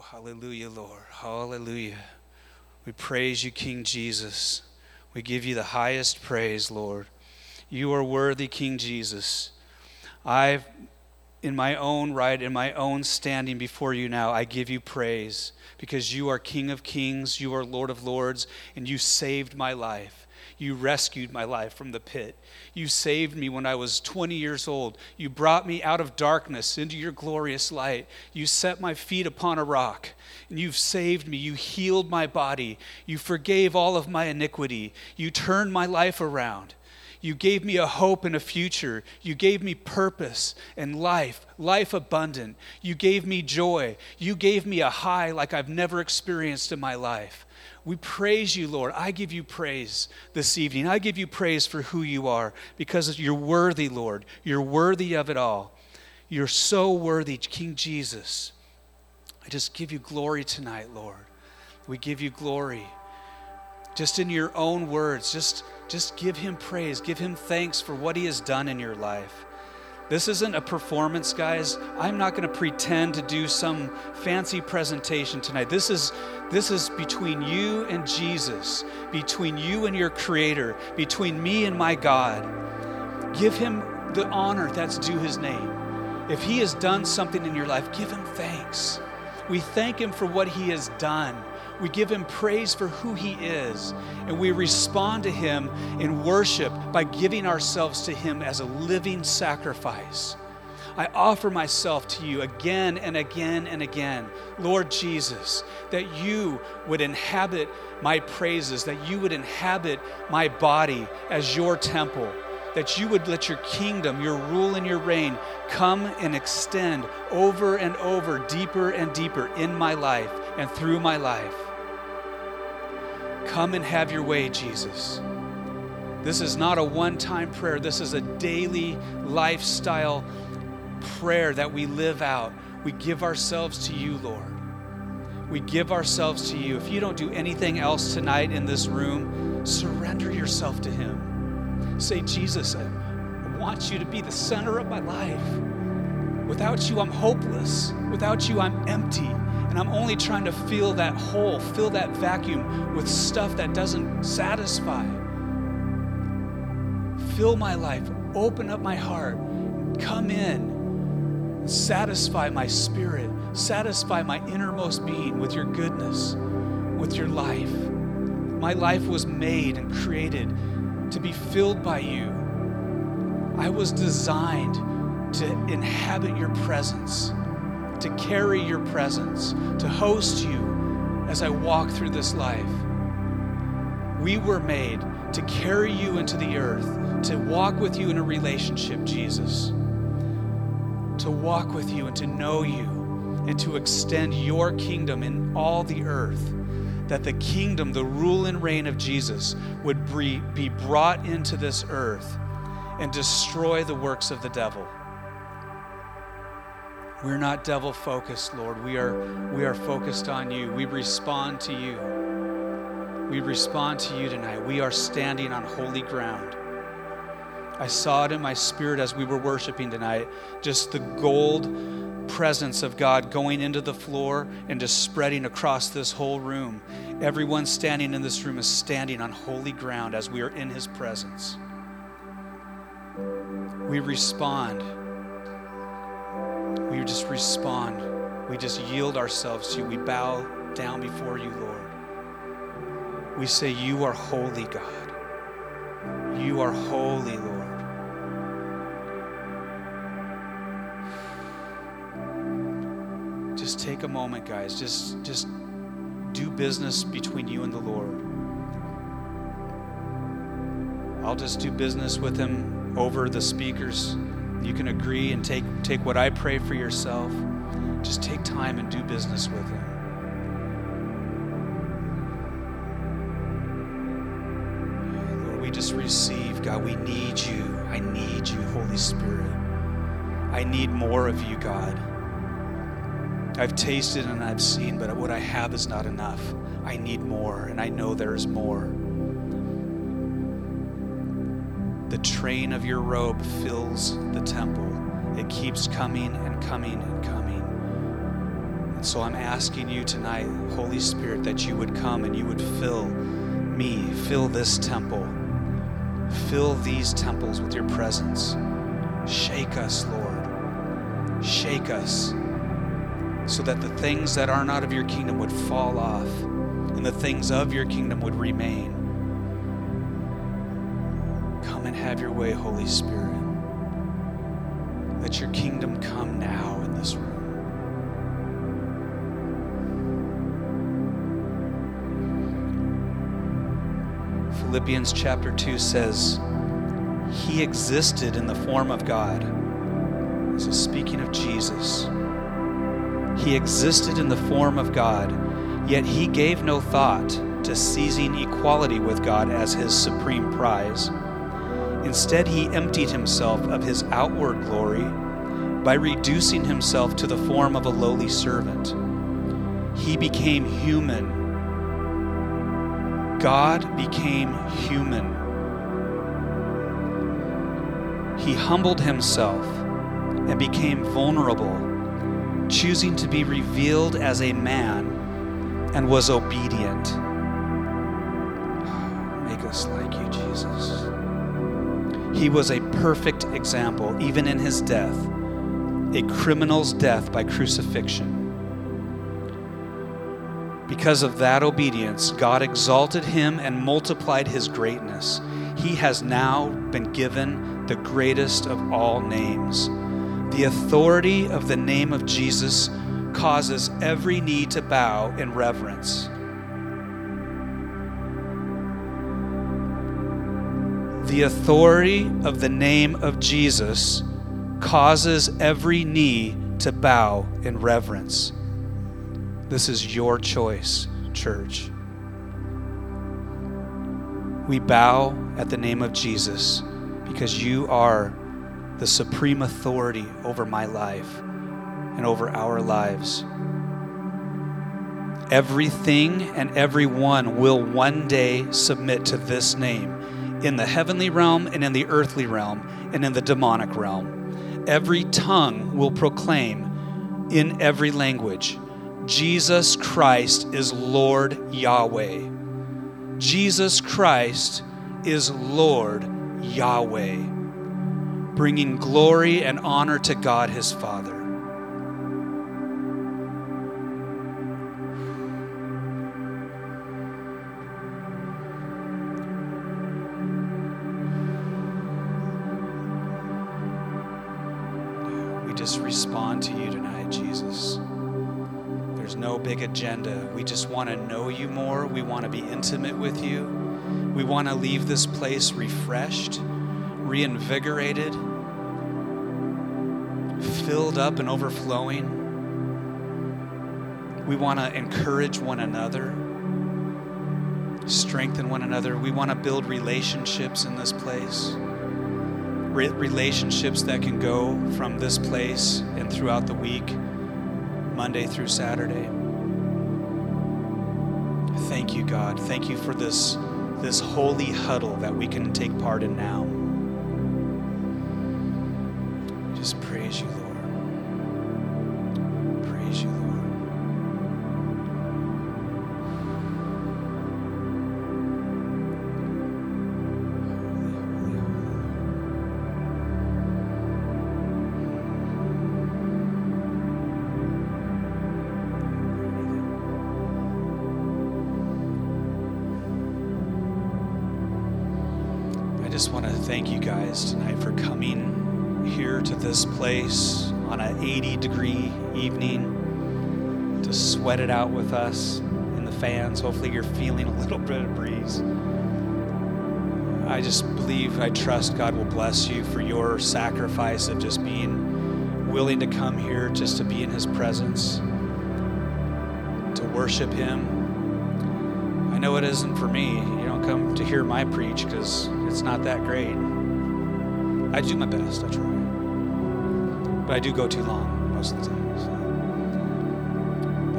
Hallelujah, Lord. Hallelujah. We praise you, King Jesus. We give you the highest praise, Lord. You are worthy, King Jesus. I've, in my own right, in my own standing before you now, I give you praise because you are King of kings, you are Lord of lords, and you saved my life. You rescued my life from the pit. You saved me when I was 20 years old. You brought me out of darkness into your glorious light. You set my feet upon a rock, and you've saved me. You healed my body. You forgave all of my iniquity. You turned my life around. You gave me a hope and a future. You gave me purpose and life, life abundant. You gave me joy. You gave me a high like I've never experienced in my life. We praise you, Lord. I give you praise this evening. I give you praise for who you are because you're worthy, Lord. You're worthy of it all. You're so worthy, King Jesus. I just give you glory tonight, Lord. We give you glory. Just in your own words, just, just give him praise. Give him thanks for what he has done in your life. This isn't a performance, guys. I'm not going to pretend to do some fancy presentation tonight. This is this is between you and Jesus, between you and your creator, between me and my God. Give him the honor that's due his name. If he has done something in your life, give him thanks. We thank him for what he has done. We give him praise for who he is, and we respond to him in worship by giving ourselves to him as a living sacrifice. I offer myself to you again and again and again, Lord Jesus, that you would inhabit my praises, that you would inhabit my body as your temple, that you would let your kingdom, your rule, and your reign come and extend over and over, deeper and deeper in my life and through my life. Come and have your way, Jesus. This is not a one time prayer, this is a daily lifestyle prayer that we live out. We give ourselves to you, Lord. We give ourselves to you. If you don't do anything else tonight in this room, surrender yourself to Him. Say, Jesus, I want you to be the center of my life. Without you, I'm hopeless. Without you, I'm empty. And I'm only trying to fill that hole, fill that vacuum with stuff that doesn't satisfy. Fill my life, open up my heart, come in, satisfy my spirit, satisfy my innermost being with your goodness, with your life. My life was made and created to be filled by you. I was designed to inhabit your presence to carry your presence, to host you as I walk through this life. We were made to carry you into the earth, to walk with you in a relationship, Jesus, to walk with you and to know you, and to extend your kingdom in all the earth. That the kingdom, the rule and reign of Jesus, would be brought into this earth and destroy the works of the devil. We're not devil focused, Lord. We are, we are focused on you. We respond to you. We respond to you tonight. We are standing on holy ground. I saw it in my spirit as we were worshiping tonight. Just the gold presence of God going into the floor and just spreading across this whole room. Everyone standing in this room is standing on holy ground as we are in His presence. We respond we just respond. We just yield ourselves to you. We bow down before you, Lord. We say, You are holy, God. You are holy, Lord. Just take a moment, guys. Just, just do business between you and the Lord. I'll just do business with Him over the speakers. You can agree and take, take what I pray for yourself. Just take time and do business with Him. We just receive, God, we need you. I need you, Holy Spirit. I need more of you, God. I've tasted and I've seen, but what I have is not enough. I need more, and I know there is more. The train of your robe fills the temple. It keeps coming and coming and coming. And so I'm asking you tonight, Holy Spirit, that you would come and you would fill me, fill this temple, fill these temples with your presence. Shake us, Lord. Shake us so that the things that are not of your kingdom would fall off and the things of your kingdom would remain. Have your way, Holy Spirit. Let your kingdom come now in this room. Philippians chapter 2 says, He existed in the form of God. This is speaking of Jesus. He existed in the form of God, yet he gave no thought to seizing equality with God as his supreme prize. Instead, he emptied himself of his outward glory by reducing himself to the form of a lowly servant. He became human God became human. He humbled himself and became vulnerable, choosing to be revealed as a man and was obedient. Make us like you, Jesus. He was a perfect example, even in his death, a criminal's death by crucifixion. Because of that obedience, God exalted him and multiplied his greatness. He has now been given the greatest of all names. The authority of the name of Jesus causes every knee to bow in reverence. The authority of the name of Jesus causes every knee to bow in reverence. This is your choice, church. We bow at the name of Jesus because you are the supreme authority over my life and over our lives. Everything and everyone will one day submit to this name in the heavenly realm and in the earthly realm and in the demonic realm. Every tongue will proclaim in every language Jesus Christ is Lord Yahweh. Jesus Christ is Lord Yahweh, bringing glory and honor to God his Father. Just respond to you tonight, Jesus. There's no big agenda. We just want to know you more. We want to be intimate with you. We want to leave this place refreshed, reinvigorated, filled up and overflowing. We want to encourage one another, strengthen one another. We want to build relationships in this place. Re- relationships that can go from this place and throughout the week Monday through Saturday. Thank you, God. Thank you for this, this holy huddle that we can take part in now. With us in the fans. Hopefully, you're feeling a little bit of breeze. I just believe, I trust God will bless you for your sacrifice of just being willing to come here just to be in His presence, to worship Him. I know it isn't for me. You don't come to hear my preach because it's not that great. I do my best, I try. But I do go too long most of the time.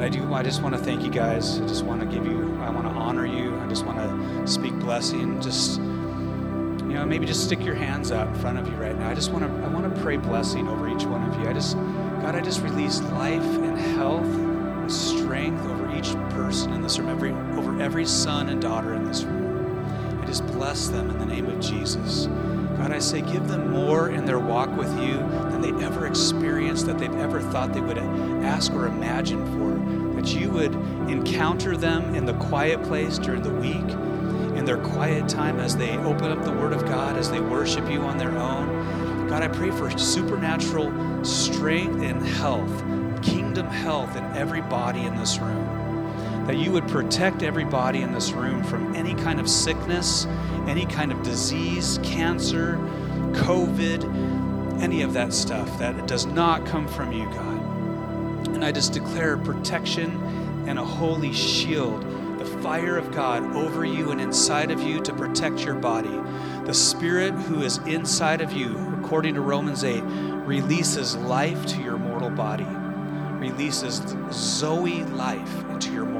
But I do I just want to thank you guys. I just want to give you I want to honor you. I just want to speak blessing. Just you know, maybe just stick your hands out in front of you right now. I just want to I want to pray blessing over each one of you. I just God, I just release life and health and strength over each person in this room, every, over every son and daughter in this room. I just bless them in the name of Jesus. God, I say, give them more in their walk with you than they ever experienced, that they've ever thought they would ask or imagine for. That you would encounter them in the quiet place during the week, in their quiet time as they open up the Word of God, as they worship you on their own. God, I pray for supernatural strength and health, kingdom health in every body in this room that you would protect everybody in this room from any kind of sickness, any kind of disease, cancer, COVID, any of that stuff that does not come from you, God. And I just declare protection and a holy shield, the fire of God over you and inside of you to protect your body. The Spirit who is inside of you, according to Romans 8, releases life to your mortal body releases Zoe life into your.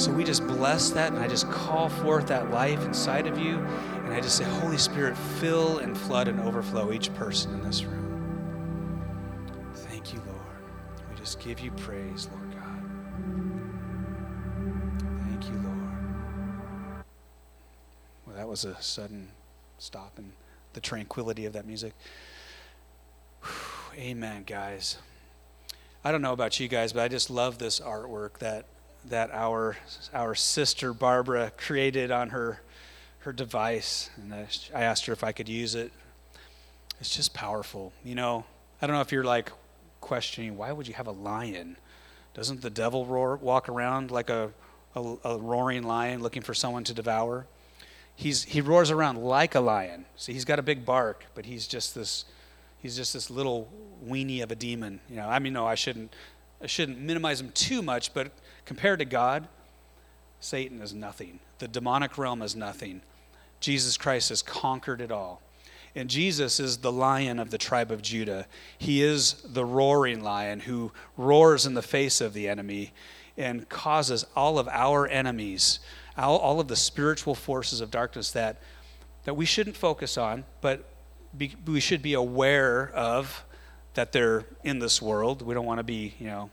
So we just bless that, and I just call forth that life inside of you. And I just say, Holy Spirit, fill and flood and overflow each person in this room. Thank you, Lord. We just give you praise, Lord God. Thank you, Lord. Well, that was a sudden stop in the tranquility of that music. Whew, amen, guys. I don't know about you guys, but I just love this artwork that that our our sister Barbara created on her her device, and I asked her if I could use it. It's just powerful, you know. I don't know if you're like questioning why would you have a lion? Doesn't the devil roar, walk around like a, a, a roaring lion looking for someone to devour? He's, he roars around like a lion. See, he's got a big bark, but he's just this he's just this little weenie of a demon. You know, I mean, no, I shouldn't, I shouldn't minimize him too much, but compared to God, Satan is nothing. The demonic realm is nothing. Jesus Christ has conquered it all. And Jesus is the lion of the tribe of Judah. He is the roaring lion who roars in the face of the enemy and causes all of our enemies, all, all of the spiritual forces of darkness that, that we shouldn't focus on, but be, we should be aware of that they're in this world. We don't want to be, you know,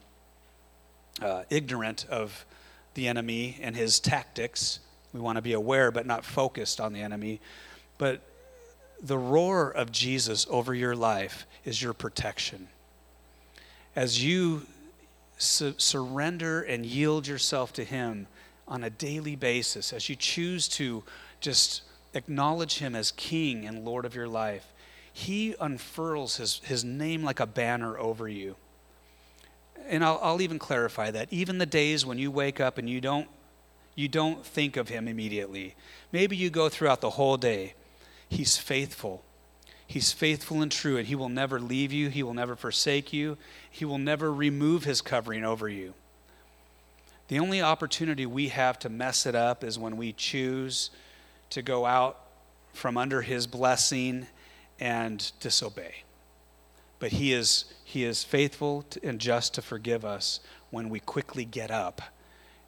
uh, ignorant of the enemy and his tactics. We want to be aware but not focused on the enemy. But the roar of Jesus over your life is your protection. As you su- surrender and yield yourself to Him on a daily basis, as you choose to just acknowledge Him as King and Lord of your life, He unfurls His, his name like a banner over you. And I'll, I'll even clarify that. Even the days when you wake up and you don't, you don't think of Him immediately, maybe you go throughout the whole day, He's faithful. He's faithful and true, and He will never leave you. He will never forsake you. He will never remove His covering over you. The only opportunity we have to mess it up is when we choose to go out from under his blessing and disobey. But he is, he is faithful and just to forgive us when we quickly get up.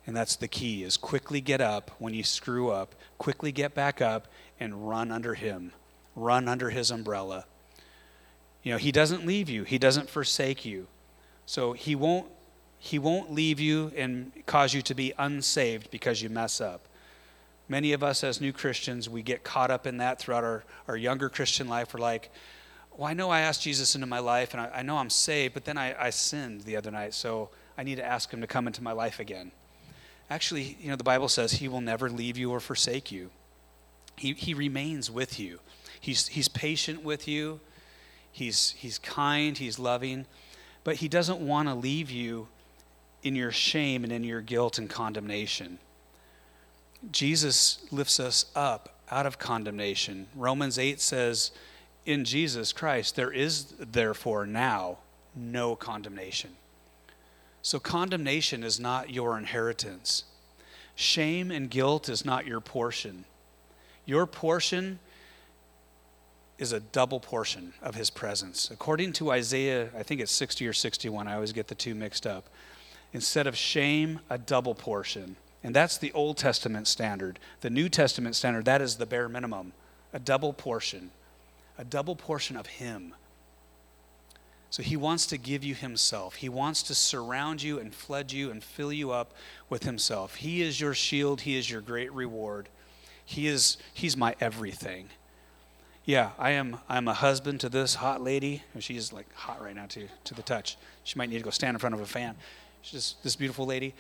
And that's the key is quickly get up when you screw up, quickly get back up and run under him. Run under his umbrella. You know, he doesn't leave you. He doesn't forsake you. So he won't he won't leave you and cause you to be unsaved because you mess up. Many of us, as new Christians, we get caught up in that throughout our, our younger Christian life. We're like, well, I know I asked Jesus into my life and I, I know I'm saved, but then I, I sinned the other night, so I need to ask him to come into my life again. Actually, you know, the Bible says he will never leave you or forsake you. He, he remains with you. He's, he's patient with you. He's, he's kind. He's loving. But he doesn't want to leave you in your shame and in your guilt and condemnation. Jesus lifts us up out of condemnation. Romans 8 says, In Jesus Christ, there is therefore now no condemnation. So, condemnation is not your inheritance. Shame and guilt is not your portion. Your portion is a double portion of his presence. According to Isaiah, I think it's 60 or 61, I always get the two mixed up. Instead of shame, a double portion. And that's the Old Testament standard. The New Testament standard, that is the bare minimum a double portion, a double portion of Him. So he wants to give you himself. He wants to surround you and flood you and fill you up with himself. He is your shield, he is your great reward. He is he's my everything. Yeah, I am I'm a husband to this hot lady. She is like hot right now to to the touch. She might need to go stand in front of a fan. She's just this beautiful lady.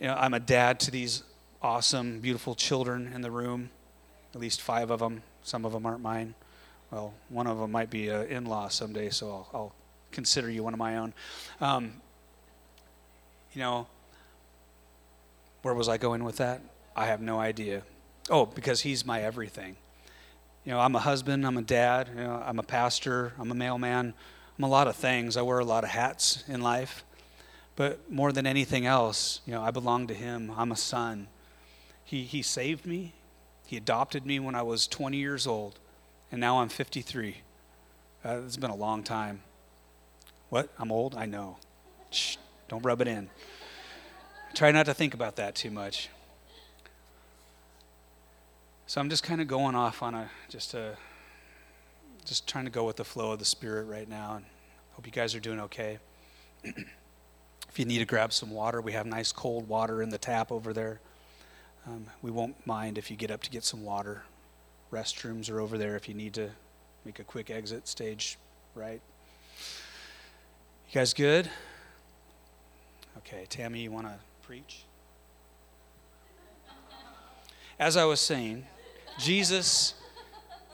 You know, I'm a dad to these awesome, beautiful children in the room. At least five of them. Some of them aren't mine. Well, one of them might be an in-law someday, so I'll, I'll consider you one of my own. Um, you know, where was I going with that? I have no idea. Oh, because he's my everything. You know, I'm a husband, I'm a dad, you know, I'm a pastor, I'm a mailman, I'm a lot of things. I wear a lot of hats in life. But more than anything else, you know, I belong to him. I'm a son. He, he saved me. He adopted me when I was 20 years old, and now I'm 53. Uh, it's been a long time. What? I'm old? I know. Shh, don't rub it in. Try not to think about that too much. So I'm just kind of going off on a just a just trying to go with the flow of the spirit right now and hope you guys are doing okay. if you need to grab some water, we have nice cold water in the tap over there. Um, we won't mind if you get up to get some water. Restrooms are over there if you need to make a quick exit stage right. You guys good? Okay, Tammy, you want to preach? As I was saying, Jesus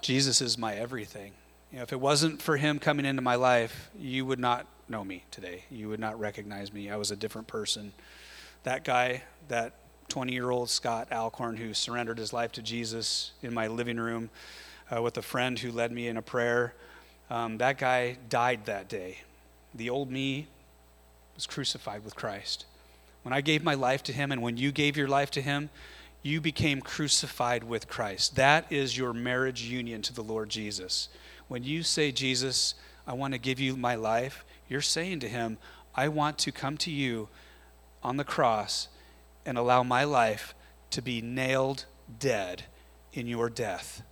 Jesus is my everything. You know, if it wasn't for him coming into my life, you would not know me today. You would not recognize me. I was a different person. That guy, that 20-year-old Scott Alcorn who surrendered his life to Jesus in my living room uh, with a friend who led me in a prayer, um, that guy died that day the old me was crucified with Christ. When I gave my life to him and when you gave your life to him, you became crucified with Christ. That is your marriage union to the Lord Jesus. When you say, Jesus, I want to give you my life, you're saying to him, I want to come to you on the cross and allow my life to be nailed dead in your death.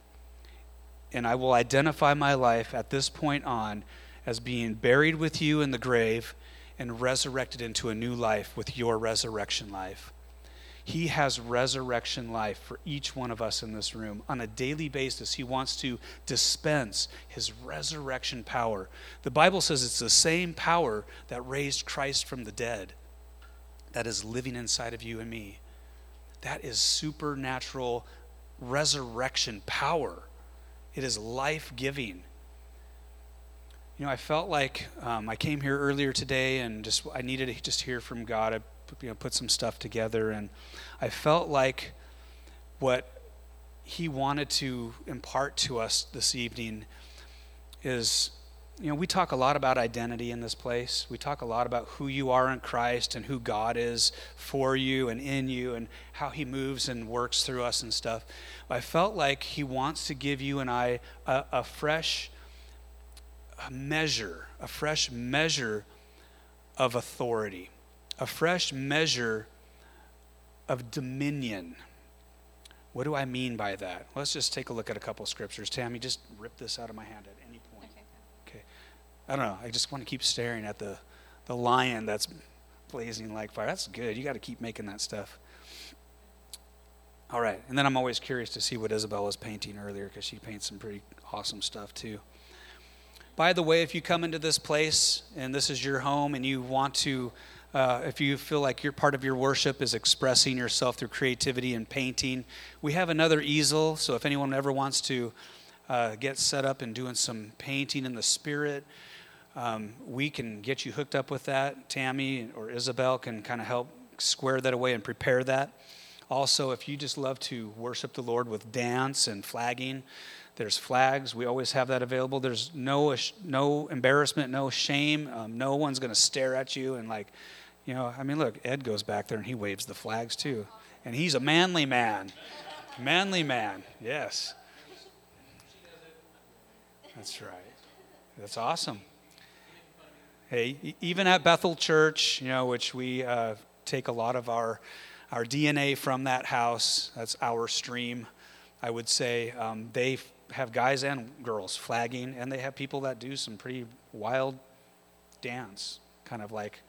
And I will identify my life at this point on as being buried with you in the grave and resurrected into a new life with your resurrection life. He has resurrection life for each one of us in this room. On a daily basis, He wants to dispense His resurrection power. The Bible says it's the same power that raised Christ from the dead that is living inside of you and me. That is supernatural resurrection power, it is life giving you know, I felt like um, I came here earlier today and just I needed to just hear from God. I you know, put some stuff together, and I felt like what He wanted to impart to us this evening is, you know, we talk a lot about identity in this place. We talk a lot about who you are in Christ and who God is for you and in you and how He moves and works through us and stuff. I felt like He wants to give you and I a, a fresh a measure, a fresh measure of authority, a fresh measure of dominion. What do I mean by that? Let's just take a look at a couple scriptures. Tammy, just rip this out of my hand at any point. Okay. okay. I don't know. I just want to keep staring at the, the lion that's blazing like fire. That's good. You got to keep making that stuff. All right. And then I'm always curious to see what Isabel was painting earlier because she paints some pretty awesome stuff too. By the way, if you come into this place and this is your home and you want to, uh, if you feel like your part of your worship is expressing yourself through creativity and painting, we have another easel. So if anyone ever wants to uh, get set up and doing some painting in the spirit, um, we can get you hooked up with that. Tammy or Isabel can kind of help square that away and prepare that. Also, if you just love to worship the Lord with dance and flagging, there's flags. We always have that available. There's no no embarrassment, no shame. Um, no one's going to stare at you and like, you know. I mean, look, Ed goes back there and he waves the flags too, and he's a manly man, manly man. Yes. That's right. That's awesome. Hey, even at Bethel Church, you know, which we uh, take a lot of our our DNA from that house. That's our stream. I would say um, they have guys and girls flagging, and they have people that do some pretty wild dance, kind of like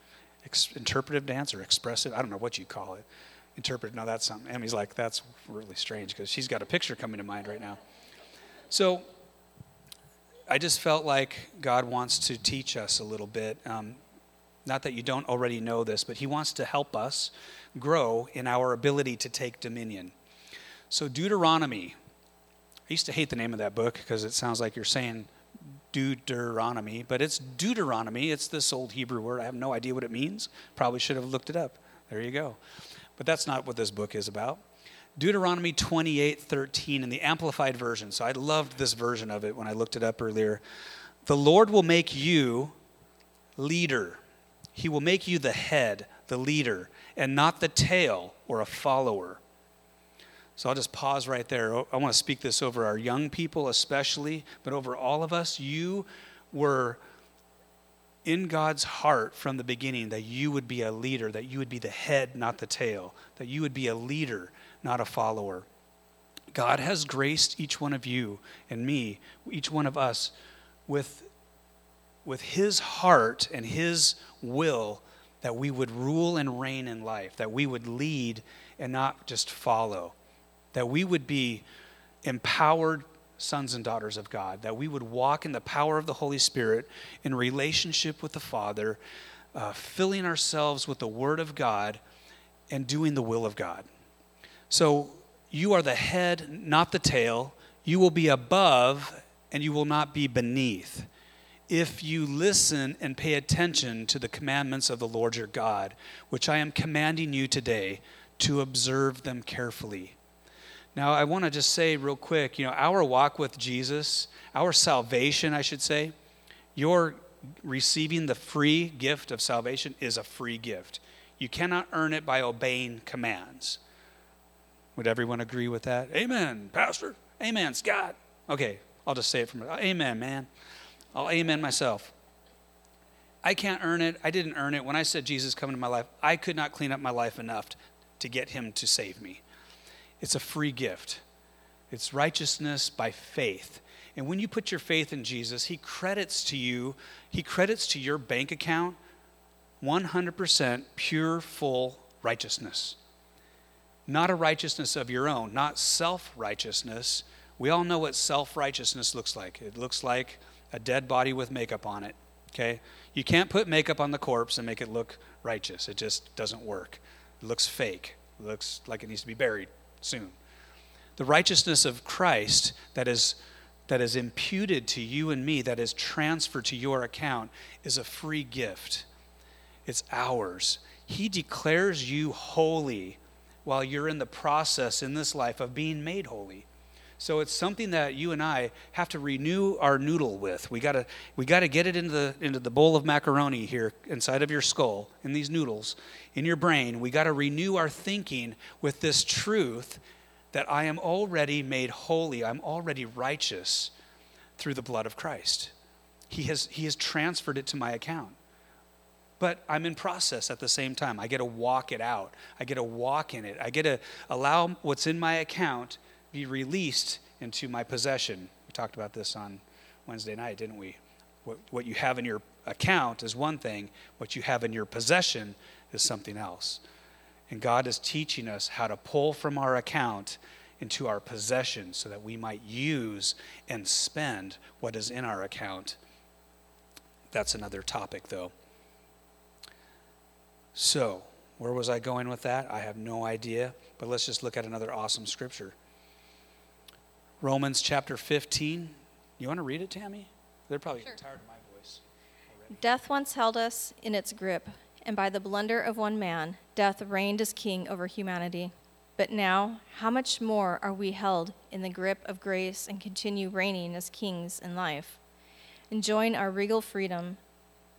ex- interpretive dance or expressive. I don't know what you call it. Interpretive. No, that's something. Emmy's like, that's really strange because she's got a picture coming to mind right now. So I just felt like God wants to teach us a little bit. Um, not that you don't already know this, but He wants to help us grow in our ability to take dominion. So, Deuteronomy, I used to hate the name of that book because it sounds like you're saying Deuteronomy, but it's Deuteronomy. It's this old Hebrew word. I have no idea what it means. Probably should have looked it up. There you go. But that's not what this book is about. Deuteronomy 28 13 in the Amplified Version. So I loved this version of it when I looked it up earlier. The Lord will make you leader, He will make you the head, the leader, and not the tail or a follower. So I'll just pause right there. Oh, I want to speak this over our young people, especially, but over all of us. You were in God's heart from the beginning that you would be a leader, that you would be the head, not the tail, that you would be a leader, not a follower. God has graced each one of you and me, each one of us, with, with His heart and His will that we would rule and reign in life, that we would lead and not just follow that we would be empowered sons and daughters of God, that we would walk in the power of the Holy Spirit in relationship with the Father, uh, filling ourselves with the Word of God and doing the will of God. So you are the head, not the tail. You will be above and you will not be beneath. If you listen and pay attention to the commandments of the Lord your God, which I am commanding you today, to observe them carefully now, I want to just say real quick you know, our walk with Jesus, our salvation, I should say, your receiving the free gift of salvation is a free gift. You cannot earn it by obeying commands. Would everyone agree with that? Amen, Pastor. Amen, Scott. Okay, I'll just say it from Amen, man. I'll amen myself. I can't earn it. I didn't earn it. When I said Jesus come into my life, I could not clean up my life enough to get him to save me. It's a free gift. It's righteousness by faith. And when you put your faith in Jesus, He credits to you, He credits to your bank account 100% pure, full righteousness. Not a righteousness of your own, not self righteousness. We all know what self righteousness looks like. It looks like a dead body with makeup on it. Okay? You can't put makeup on the corpse and make it look righteous. It just doesn't work. It looks fake. It looks like it needs to be buried soon. The righteousness of Christ that is, that is imputed to you and me, that is transferred to your account, is a free gift. It's ours. He declares you holy while you're in the process in this life of being made holy. So it's something that you and I have to renew our noodle with. We gotta we gotta get it into the into the bowl of macaroni here inside of your skull, in these noodles, in your brain. We gotta renew our thinking with this truth that I am already made holy, I'm already righteous through the blood of Christ. He has he has transferred it to my account. But I'm in process at the same time. I get to walk it out. I get to walk in it. I get to allow what's in my account be released into my possession. We talked about this on Wednesday night, didn't we? What, what you have in your account is one thing, what you have in your possession is something else. And God is teaching us how to pull from our account into our possession so that we might use and spend what is in our account. That's another topic, though. So, where was I going with that? I have no idea, but let's just look at another awesome scripture. Romans chapter 15. You want to read it, Tammy? They're probably sure. tired of my voice. Already. Death once held us in its grip, and by the blunder of one man, death reigned as king over humanity. But now, how much more are we held in the grip of grace and continue reigning as kings in life, enjoying our regal freedom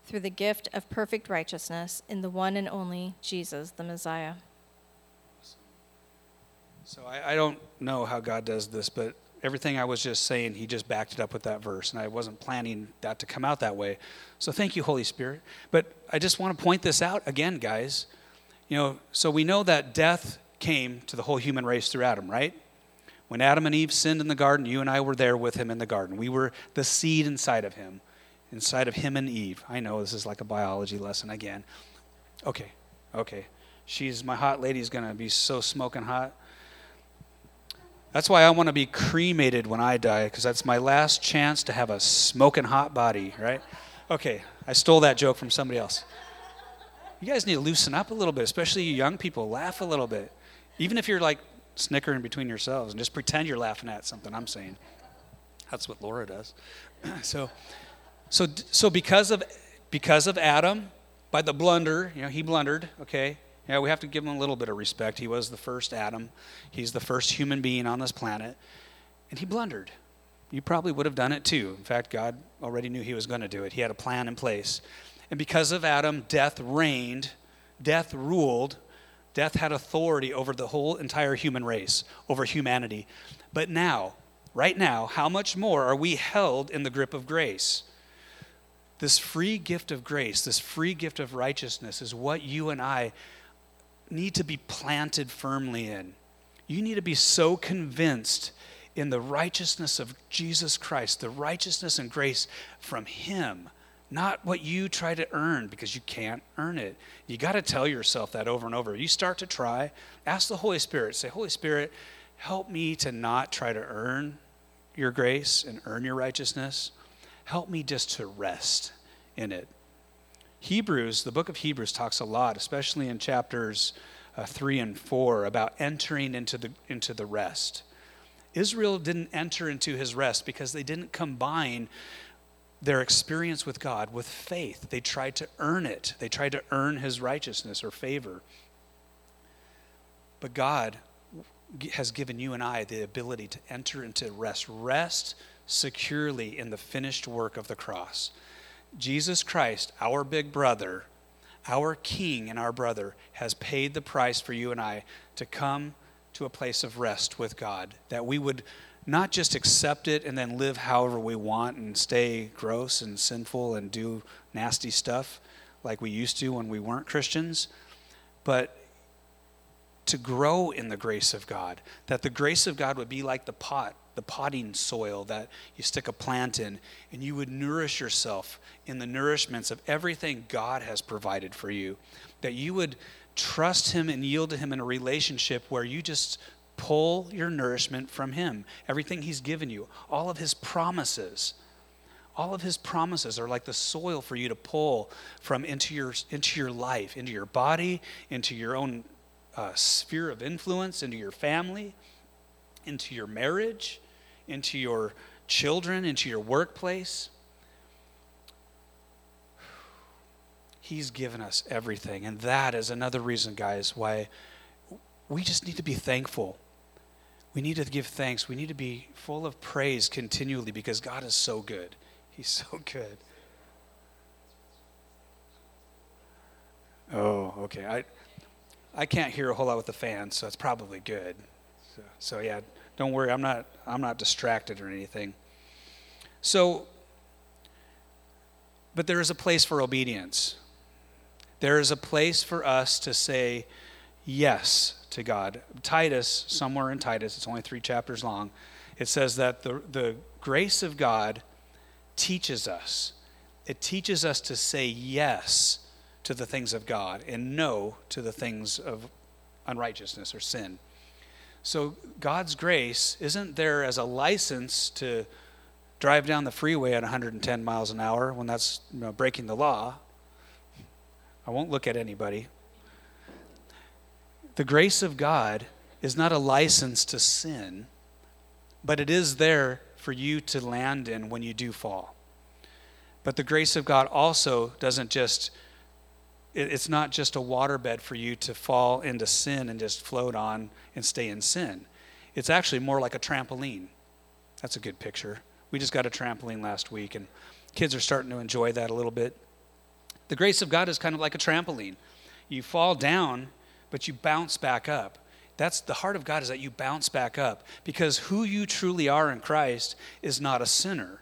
through the gift of perfect righteousness in the one and only Jesus, the Messiah? So I, I don't know how God does this, but everything I was just saying, he just backed it up with that verse. And I wasn't planning that to come out that way. So thank you, Holy Spirit. But I just want to point this out again, guys. You know, so we know that death came to the whole human race through Adam, right? When Adam and Eve sinned in the garden, you and I were there with him in the garden. We were the seed inside of him. Inside of him and Eve. I know this is like a biology lesson again. Okay, okay. She's my hot lady's to be so smoking hot. That's why I want to be cremated when I die, because that's my last chance to have a smoking hot body, right? Okay, I stole that joke from somebody else. You guys need to loosen up a little bit, especially you young people. Laugh a little bit. Even if you're like snickering between yourselves and just pretend you're laughing at something I'm saying. That's what Laura does. so, so, so because of because of Adam, by the blunder, you know, he blundered. Okay, yeah, we have to give him a little bit of respect. He was the first Adam. He's the first human being on this planet, and he blundered. You probably would have done it too. In fact, God already knew he was going to do it. He had a plan in place. And because of Adam, death reigned, death ruled, death had authority over the whole entire human race, over humanity. But now, right now, how much more are we held in the grip of grace? This free gift of grace, this free gift of righteousness is what you and I need to be planted firmly in. You need to be so convinced in the righteousness of Jesus Christ, the righteousness and grace from Him, not what you try to earn because you can't earn it. You got to tell yourself that over and over. You start to try, ask the Holy Spirit, say, Holy Spirit, help me to not try to earn your grace and earn your righteousness. Help me just to rest in it. Hebrews, the book of Hebrews talks a lot, especially in chapters uh, 3 and 4, about entering into the, into the rest. Israel didn't enter into his rest because they didn't combine their experience with God with faith. They tried to earn it, they tried to earn his righteousness or favor. But God has given you and I the ability to enter into rest, rest securely in the finished work of the cross. Jesus Christ, our big brother, our king and our brother, has paid the price for you and I to come to a place of rest with God, that we would not just accept it and then live however we want and stay gross and sinful and do nasty stuff like we used to when we weren't Christians, but to grow in the grace of God, that the grace of God would be like the pot, the potting soil that you stick a plant in, and you would nourish yourself in the nourishments of everything God has provided for you, that you would trust Him and yield to Him in a relationship where you just pull your nourishment from Him, everything He's given you, all of His promises. All of his promises are like the soil for you to pull from into your, into your life, into your body, into your own uh, sphere of influence, into your family, into your marriage, into your children, into your workplace. He's given us everything. And that is another reason, guys, why we just need to be thankful. We need to give thanks. We need to be full of praise continually because God is so good. He's so good. Oh, okay. I I can't hear a whole lot with the fan, so it's probably good. So, so yeah, don't worry. I'm not I'm not distracted or anything. So but there is a place for obedience. There is a place for us to say yes to God. Titus, somewhere in Titus, it's only three chapters long, it says that the, the grace of God teaches us. It teaches us to say yes to the things of God and no to the things of unrighteousness or sin. So God's grace isn't there as a license to drive down the freeway at 110 miles an hour when that's you know, breaking the law. I won't look at anybody. The grace of God is not a license to sin, but it is there for you to land in when you do fall. But the grace of God also doesn't just, it's not just a waterbed for you to fall into sin and just float on and stay in sin. It's actually more like a trampoline. That's a good picture. We just got a trampoline last week, and kids are starting to enjoy that a little bit. The grace of God is kind of like a trampoline. You fall down, but you bounce back up. That's the heart of God is that you bounce back up because who you truly are in Christ is not a sinner.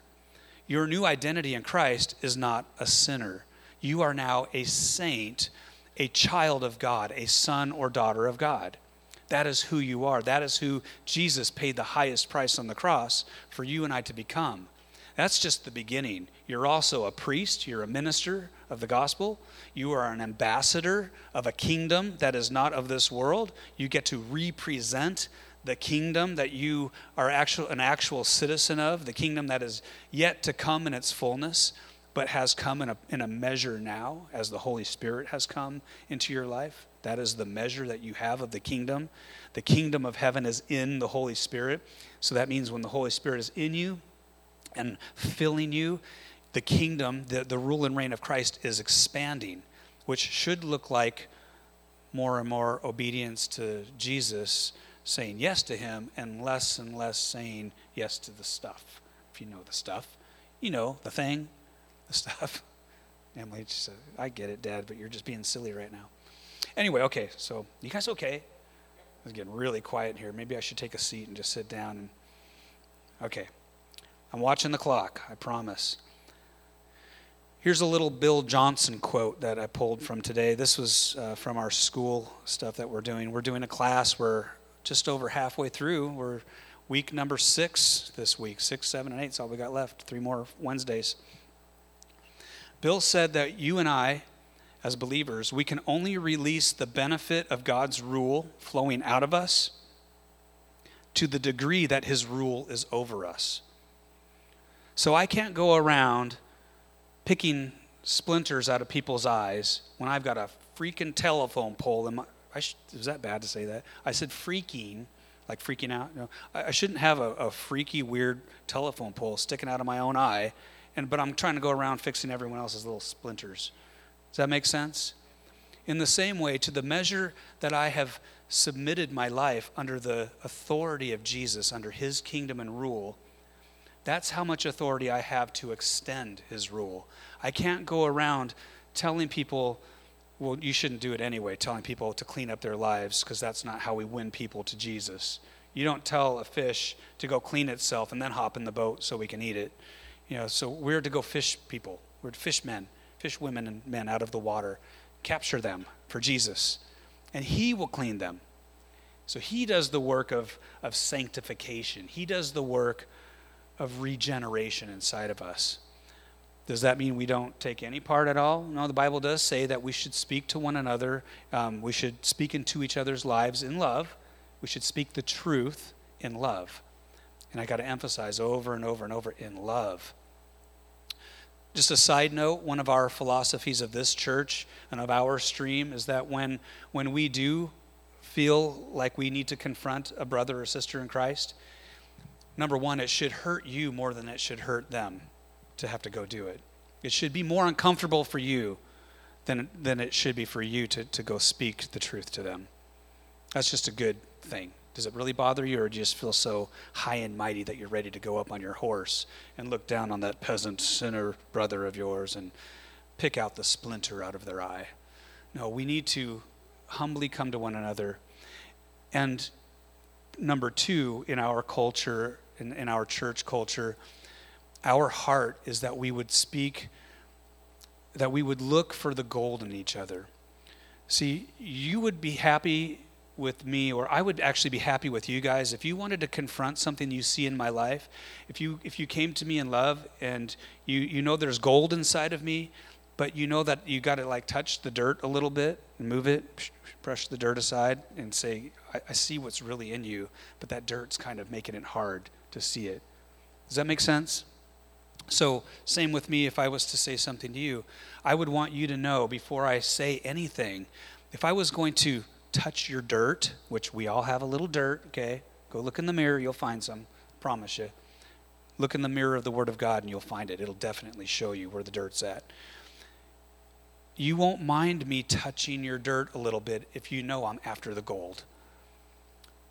Your new identity in Christ is not a sinner. You are now a saint, a child of God, a son or daughter of God. That is who you are. That is who Jesus paid the highest price on the cross for you and I to become. That's just the beginning. You're also a priest, you're a minister of the gospel, you are an ambassador of a kingdom that is not of this world. You get to represent the kingdom that you are actual, an actual citizen of, the kingdom that is yet to come in its fullness, but has come in a, in a measure now as the Holy Spirit has come into your life. That is the measure that you have of the kingdom. The kingdom of heaven is in the Holy Spirit. So that means when the Holy Spirit is in you and filling you, the kingdom, the, the rule and reign of Christ is expanding, which should look like more and more obedience to Jesus saying yes to him and less and less saying yes to the stuff. If you know the stuff, you know the thing, stuff. Emily just said, I get it, Dad, but you're just being silly right now. Anyway, okay, so you guys okay? It's getting really quiet here. Maybe I should take a seat and just sit down. And... Okay. I'm watching the clock, I promise. Here's a little Bill Johnson quote that I pulled from today. This was uh, from our school stuff that we're doing. We're doing a class where just over halfway through. We're week number six this week. Six, seven, and eight is all we got left. Three more Wednesdays. Bill said that you and I, as believers, we can only release the benefit of God's rule flowing out of us to the degree that his rule is over us. So I can't go around picking splinters out of people's eyes when I've got a freaking telephone pole in my, I sh- was that bad to say that? I said freaking, like freaking out. No, I, I shouldn't have a, a, freaky, weird telephone pole sticking out of my own eye, and but I'm trying to go around fixing everyone else's little splinters. Does that make sense? In the same way, to the measure that I have submitted my life under the authority of Jesus, under His kingdom and rule, that's how much authority I have to extend His rule. I can't go around telling people well, you shouldn't do it anyway, telling people to clean up their lives, because that's not how we win people to Jesus. You don't tell a fish to go clean itself and then hop in the boat so we can eat it. You know, so we're to go fish people. We're to fish men, fish women and men out of the water, capture them for Jesus, and He will clean them. So He does the work of, of sanctification, He does the work of regeneration inside of us. Does that mean we don't take any part at all? No, the Bible does say that we should speak to one another. Um, we should speak into each other's lives in love. We should speak the truth in love. And I got to emphasize over and over and over in love. Just a side note one of our philosophies of this church and of our stream is that when, when we do feel like we need to confront a brother or sister in Christ, number one, it should hurt you more than it should hurt them to have to go do it. It should be more uncomfortable for you than, than it should be for you to, to go speak the truth to them. That's just a good thing. Does it really bother you, or do you just feel so high and mighty that you're ready to go up on your horse and look down on that peasant sinner brother of yours and pick out the splinter out of their eye? No, we need to humbly come to one another. And number two, in our culture, in, in our church culture, our heart is that we would speak, that we would look for the gold in each other. See, you would be happy with me, or I would actually be happy with you guys if you wanted to confront something you see in my life. If you if you came to me in love and you you know there's gold inside of me, but you know that you got to like touch the dirt a little bit and move it, brush the dirt aside, and say, I, I see what's really in you, but that dirt's kind of making it hard to see it. Does that make sense? So, same with me if I was to say something to you. I would want you to know before I say anything, if I was going to touch your dirt, which we all have a little dirt, okay? Go look in the mirror, you'll find some, promise you. Look in the mirror of the Word of God and you'll find it. It'll definitely show you where the dirt's at. You won't mind me touching your dirt a little bit if you know I'm after the gold.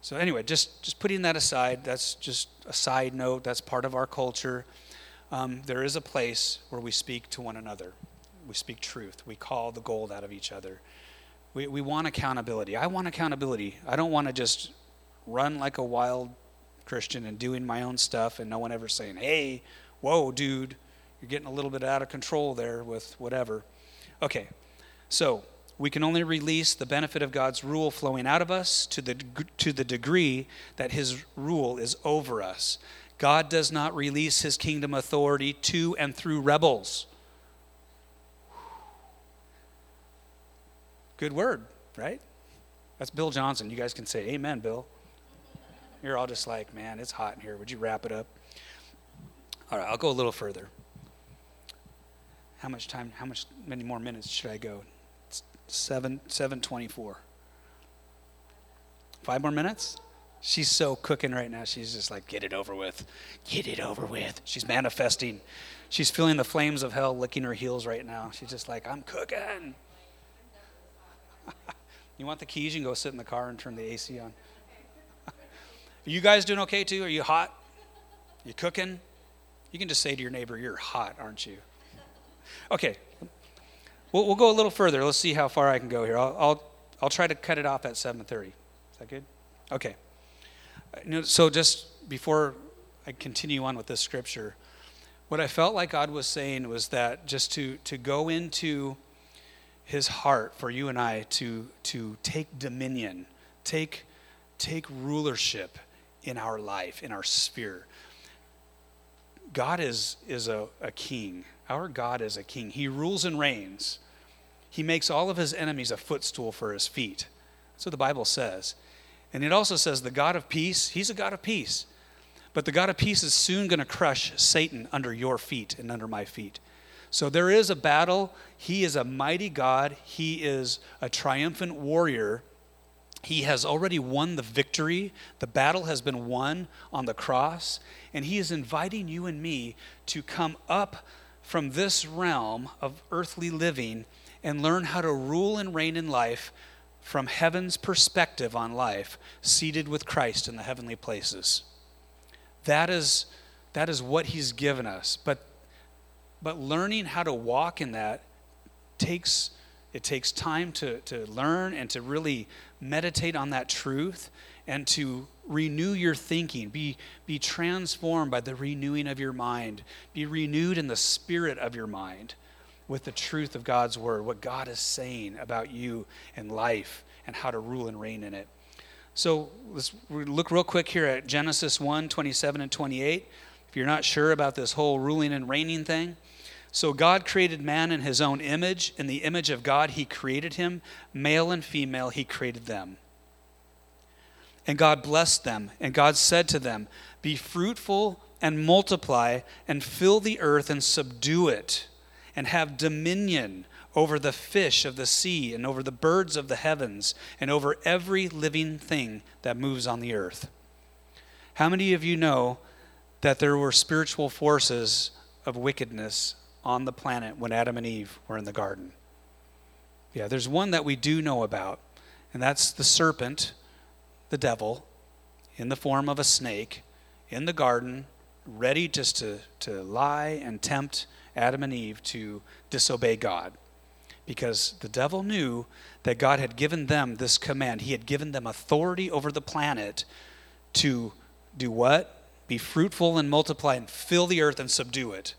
So anyway, just just putting that aside, that's just a side note. That's part of our culture um, there is a place where we speak to one another. We speak truth. We call the gold out of each other. We, we want accountability. I want accountability. I don't want to just run like a wild Christian and doing my own stuff and no one ever saying, hey, whoa, dude, you're getting a little bit out of control there with whatever. Okay, so we can only release the benefit of God's rule flowing out of us to the, to the degree that His rule is over us. God does not release his kingdom authority to and through rebels. Good word, right? That's Bill Johnson. You guys can say, Amen, Bill. You're all just like, man, it's hot in here. Would you wrap it up? All right, I'll go a little further. How much time, how much, many more minutes should I go? It's 7, 724. Five more minutes? She's so cooking right now. She's just like, get it over with. Get it over with. She's manifesting. She's feeling the flames of hell licking her heels right now. She's just like, I'm cooking. you want the keys? You can go sit in the car and turn the AC on. Are you guys doing okay too? Are you hot? You cooking? You can just say to your neighbor, You're hot, aren't you? Okay. We'll, we'll go a little further. Let's see how far I can go here. I'll, I'll, I'll try to cut it off at 7.30. Is that good? Okay. Uh, know, so just before I continue on with this scripture, what I felt like God was saying was that just to, to go into his heart for you and I to, to take dominion, take, take rulership in our life, in our sphere. God is, is a, a king. Our God is a king. He rules and reigns. He makes all of his enemies a footstool for his feet. That's what the Bible says. And it also says the God of peace, he's a God of peace. But the God of peace is soon going to crush Satan under your feet and under my feet. So there is a battle. He is a mighty God, he is a triumphant warrior. He has already won the victory. The battle has been won on the cross. And he is inviting you and me to come up from this realm of earthly living and learn how to rule and reign in life from heaven's perspective on life, seated with Christ in the heavenly places. That is, that is what he's given us. But, but learning how to walk in that takes, it takes time to, to learn and to really meditate on that truth and to renew your thinking. Be, be transformed by the renewing of your mind. Be renewed in the spirit of your mind with the truth of God's word, what God is saying about you and life and how to rule and reign in it. So let's look real quick here at Genesis 1 27 and 28. If you're not sure about this whole ruling and reigning thing, so God created man in his own image. In the image of God, he created him. Male and female, he created them. And God blessed them. And God said to them, Be fruitful and multiply, and fill the earth and subdue it, and have dominion over the fish of the sea, and over the birds of the heavens, and over every living thing that moves on the earth. How many of you know that there were spiritual forces of wickedness on the planet when Adam and Eve were in the garden? Yeah, there's one that we do know about, and that's the serpent, the devil, in the form of a snake in the garden, ready just to, to lie and tempt Adam and Eve to disobey God. Because the devil knew that God had given them this command. He had given them authority over the planet to do what? Be fruitful and multiply and fill the earth and subdue it.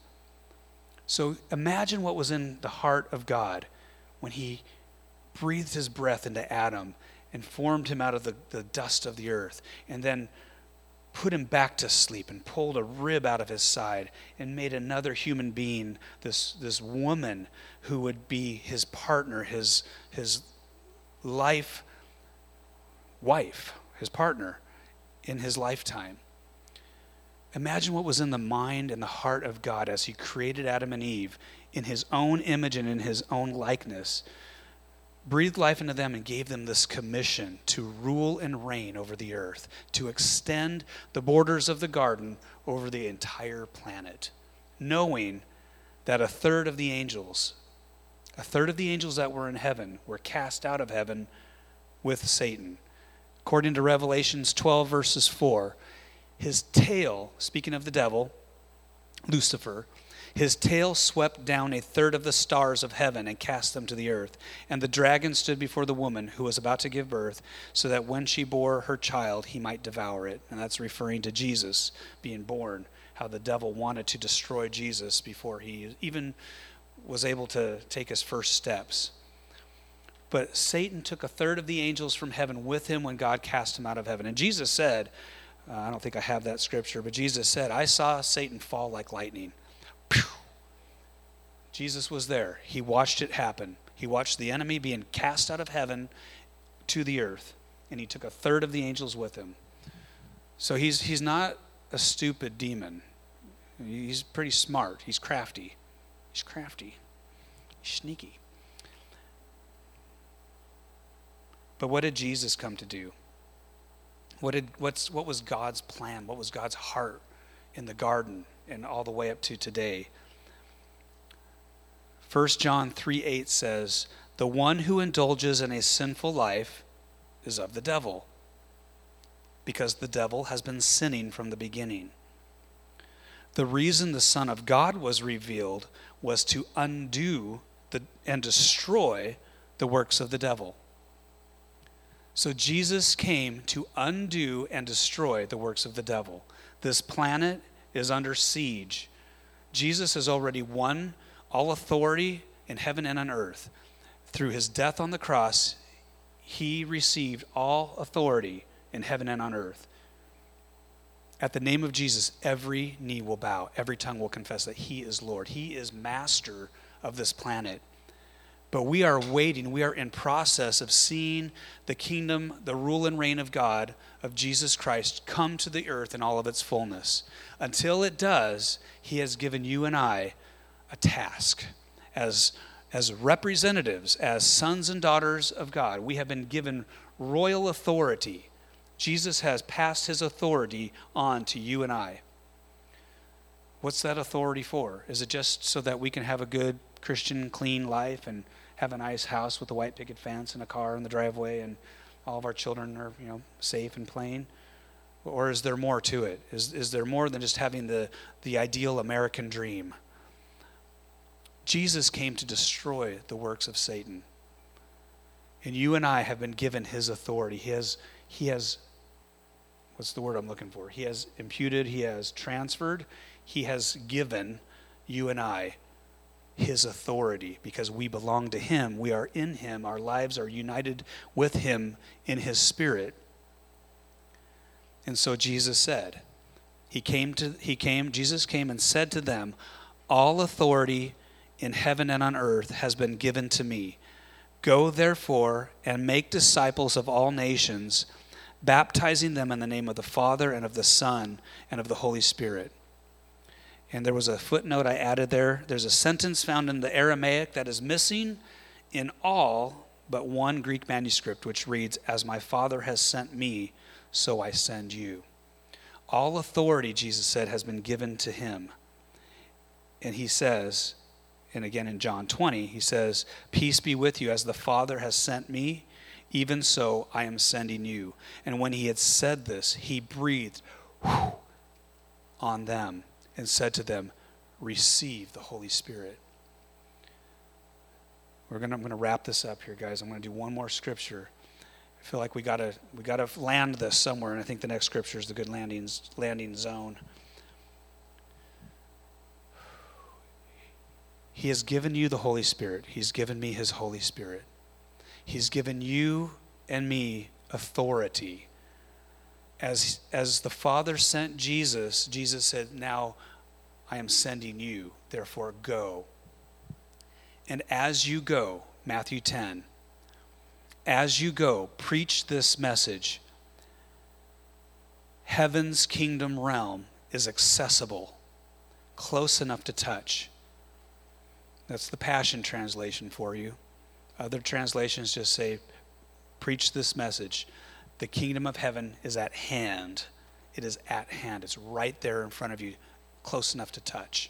So imagine what was in the heart of God when he breathed his breath into Adam and formed him out of the, the dust of the earth and then put him back to sleep and pulled a rib out of his side and made another human being, this, this woman who would be his partner, his, his life wife, his partner in his lifetime. Imagine what was in the mind and the heart of God as He created Adam and Eve in His own image and in His own likeness, breathed life into them, and gave them this commission to rule and reign over the earth, to extend the borders of the garden over the entire planet, knowing that a third of the angels, a third of the angels that were in heaven, were cast out of heaven with Satan. According to Revelations 12, verses 4, his tail, speaking of the devil, Lucifer, his tail swept down a third of the stars of heaven and cast them to the earth. And the dragon stood before the woman who was about to give birth, so that when she bore her child, he might devour it. And that's referring to Jesus being born, how the devil wanted to destroy Jesus before he even was able to take his first steps. But Satan took a third of the angels from heaven with him when God cast him out of heaven. And Jesus said, Uh, I don't think I have that scripture, but Jesus said, I saw Satan fall like lightning. Pew! Jesus was there. He watched it happen. He watched the enemy being cast out of heaven to the earth, and he took a third of the angels with him. So he's, he's not a stupid demon. He's pretty smart. He's crafty. He's crafty. He's sneaky. But what did Jesus come to do? What, did, what's, what was God's plan? What was God's heart in the garden and all the way up to today? 1 John 3 8 says, The one who indulges in a sinful life is of the devil, because the devil has been sinning from the beginning. The reason the Son of God was revealed was to undo the, and destroy the works of the devil. So Jesus came to undo and destroy the works of the devil. This planet is under siege. Jesus has already won all authority in heaven and on earth. Through his death on the cross, he received all authority in heaven and on earth. At the name of Jesus, every knee will bow, every tongue will confess that he is Lord. He is master of this planet. But we are waiting, we are in process of seeing the kingdom, the rule and reign of God, of Jesus Christ, come to the earth in all of its fullness. Until it does, he has given you and I a task as, as representatives, as sons and daughters of God. We have been given royal authority. Jesus has passed his authority on to you and I. What's that authority for? Is it just so that we can have a good Christian, clean life and have a nice house with a white picket fence and a car in the driveway and all of our children are, you know, safe and playing? Or is there more to it? Is, is there more than just having the, the ideal American dream? Jesus came to destroy the works of Satan. And you and I have been given his authority. He has, he has, what's the word I'm looking for? He has imputed, he has transferred, he has given you and I his authority because we belong to him. We are in him. Our lives are united with him in his spirit. And so Jesus said, he came to he came Jesus came and said to them, all authority in heaven and on earth has been given to me. Go therefore and make disciples of all nations, baptizing them in the name of the Father and of the Son and of the Holy Spirit. And there was a footnote I added there. There's a sentence found in the Aramaic that is missing in all but one Greek manuscript, which reads, As my Father has sent me, so I send you. All authority, Jesus said, has been given to him. And he says, and again in John 20, he says, Peace be with you, as the Father has sent me, even so I am sending you. And when he had said this, he breathed whew, on them and said to them, Receive the Holy Spirit. We're gonna, I'm going to wrap this up here, guys. I'm going to do one more scripture. I feel like we got to we got to land this somewhere, and I think the next scripture is the good landing, landing zone. He has given you the Holy Spirit. He's given me His Holy Spirit. He's given you and me authority. As, as the Father sent Jesus, Jesus said, Now I am sending you, therefore go. And as you go, Matthew 10, as you go, preach this message. Heaven's kingdom realm is accessible, close enough to touch that's the Passion Translation for you. Other translations just say, preach this message. The kingdom of heaven is at hand. It is at hand. It's right there in front of you, close enough to touch.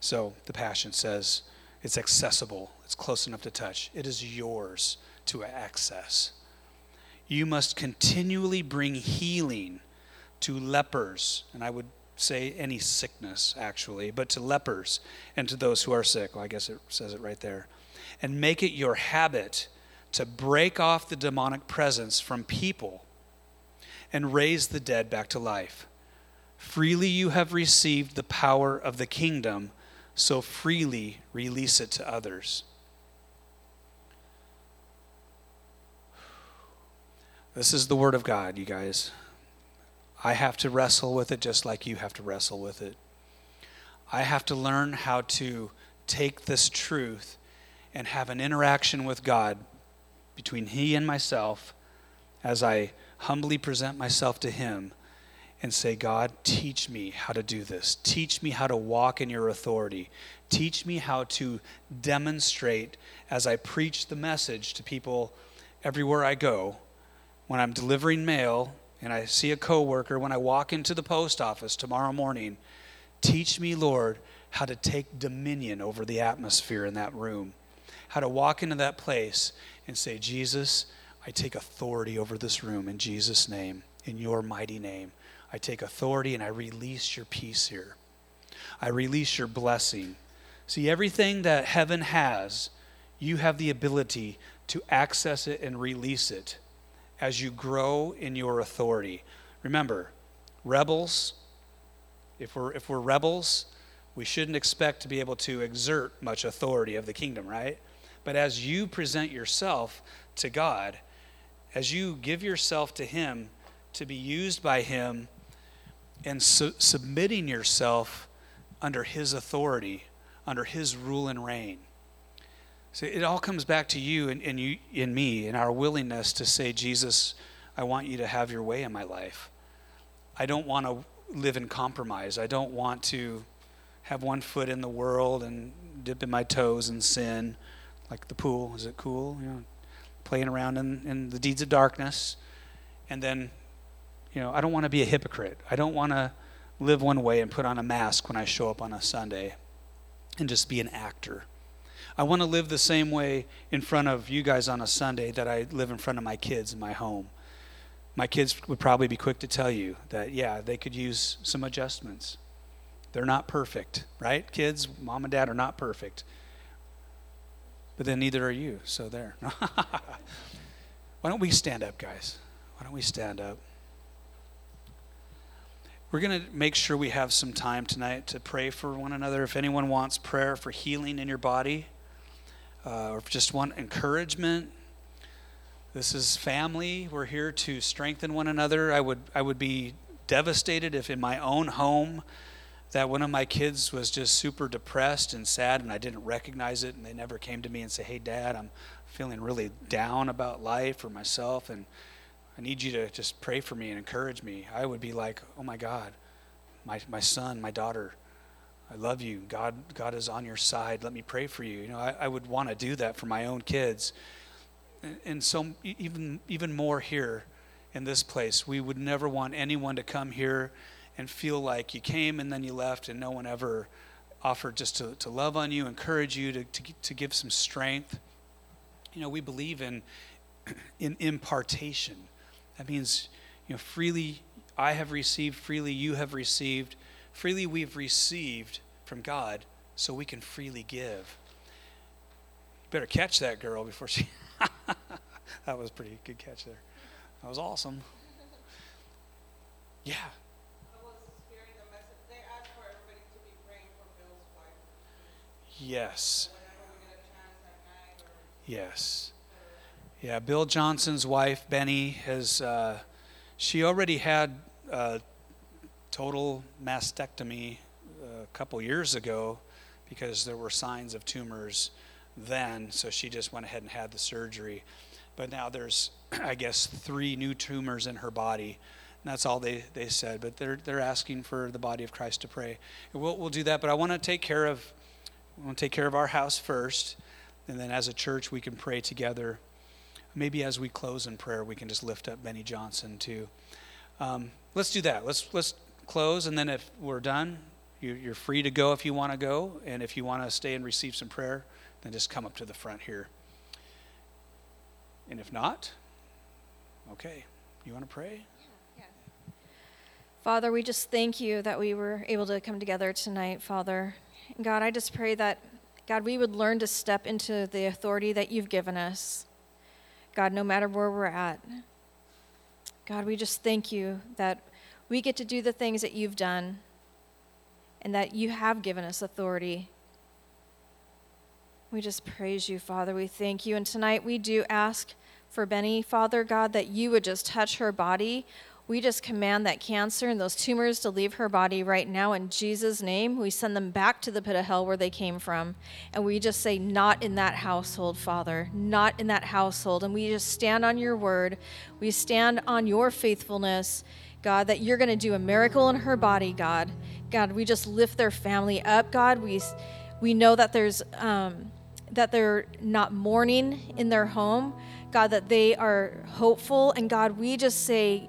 So the Passion says, it's accessible, it's close enough to touch. It is yours to access. You must continually bring healing to lepers, and I would say any sickness, actually, but to lepers and to those who are sick. Well, I guess it says it right there. And make it your habit to break off the demonic presence from people and raise the dead back to life. Freely you have received the power of the kingdom, so freely release it to others. This is the word of God, you guys. I have to wrestle with it just like you have to wrestle with it. I have to learn how to take this truth and have an interaction with God between He and myself as I humbly present myself to Him and say, God, teach me how to do this. Teach me how to walk in your authority. Teach me how to demonstrate as I preach the message to people everywhere I go. When I'm delivering mail and I see a coworker, when I walk into the post office tomorrow morning, teach me, Lord, how to take dominion over the atmosphere in that room. How to walk into that place and say, Jesus, I take authority over this room in Jesus' name, in your mighty name. I take authority and I release your peace here. I release your blessing. See, everything that heaven has, you have the ability to access it and release it as you grow in your authority. Remember, rebels, if we're, if we're rebels, we shouldn't expect to be able to exert much authority of the kingdom, right? But as you present yourself to God, as you give yourself to Him to be used by Him and su- submitting yourself under His authority, under His rule and reign. So it all comes back to you and, and you and me and our willingness to say, Jesus, I want you to have your way in my life. I don't want to live in compromise. I don't want to have one foot in the world and dip in my toes in sin, like the pool. Is it cool? You know, playing around in, in the deeds of darkness. And then you know, I don't want to be a hypocrite. I don't want to live one way and put on a mask when I show up on a Sunday and just be an actor. I want to live the same way in front of you guys on a Sunday that I live in front of my kids in my home. My kids would probably be quick to tell you that, yeah, they could use some adjustments. They're not perfect, right? Kids, mom and dad are not perfect. But then neither are you, so there. Why don't we stand up, guys? Why don't we stand up? We're going to make sure we have some time tonight to pray for one another. If anyone wants prayer for healing in your body, uh, or just want encouragement, this is family. We're here to strengthen one another. I would, I would be devastated if in my own home that one of my kids was just super depressed and sad and I didn't recognize it and they never came to me and say, "Hey dad, I'm feeling really down about life or myself and I need you to just pray for me and encourage me. I would be like, oh my God, my, my son, my daughter, I love you. God, God is on your side. Let me pray for you. You know, I, I would want to do that for my own kids. And, and so even, even more here in this place, we would never want anyone to come here and feel like you came and then you left and no one ever offered just to, to love on you, encourage you, to, to, to give some strength. You know, we believe in, in impartation. That means, you know, freely I have received, freely you have received, freely we've received from God, so we can freely give. Better catch that girl before she. that was pretty good catch there. That was awesome. Yeah. Yes. Yes. Yeah, Bill Johnson's wife, Beni, has, uh, she already had a total mastectomy uh, a couple years ago because there were signs of tumors then, so she just went ahead and had the surgery. But now there's, I guess, three new tumors in her body. And that's all they, they said. But they're, they're asking for the body of Christ to pray. We'll, we'll do that. But I want to take care of, we want to take care of our house first. And then as a church, we can pray together maybe as we close in prayer, we can just lift up Beni Johnson too. Um, let's do that. Let's let's close, and then if we're done, you, you're free to go if you want to go, and if you want to stay and receive some prayer, then just come up to the front here. And if not, okay, you want to pray? Father, we just thank you that we were able to come together tonight, Father. God, I just pray that, God, we would learn to step into the authority that you've given us. God, no matter where we're at. God, we just thank you that we get to do the things that you've done and that you have given us authority. We just praise you, Father. We thank you. And tonight we do ask for Beni, Father God, that you would just touch her body We just command that cancer and those tumors to leave her body right now in Jesus' name. We send them back to the pit of hell where they came from. And we just say, Not in that household, Father. Not in that household. And we just stand on your word. We stand on your faithfulness, God, that you're going to do a miracle in her body, God. God, we just lift their family up, God. We, we know that there's. Um, that they're not mourning in their home, God, that they are hopeful. And God, we just say,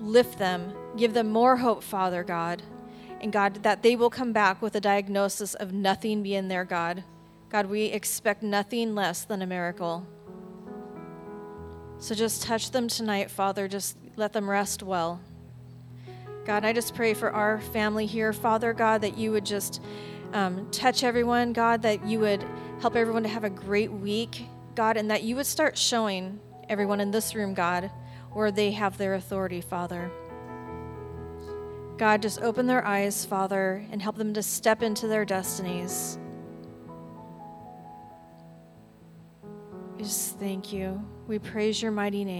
lift them, give them more hope, Father God. And God, that they will come back with a diagnosis of nothing being there, God. God, we expect nothing less than a miracle. So just touch them tonight, Father. Just let them rest well. God, I just pray for our family here, Father God, that you would just um, touch everyone, God, that you would help everyone to have a great week, God, and that you would start showing everyone in this room, God, where they have their authority, Father. God, just open their eyes, Father, and help them to step into their destinies. We just thank you. We praise your mighty name.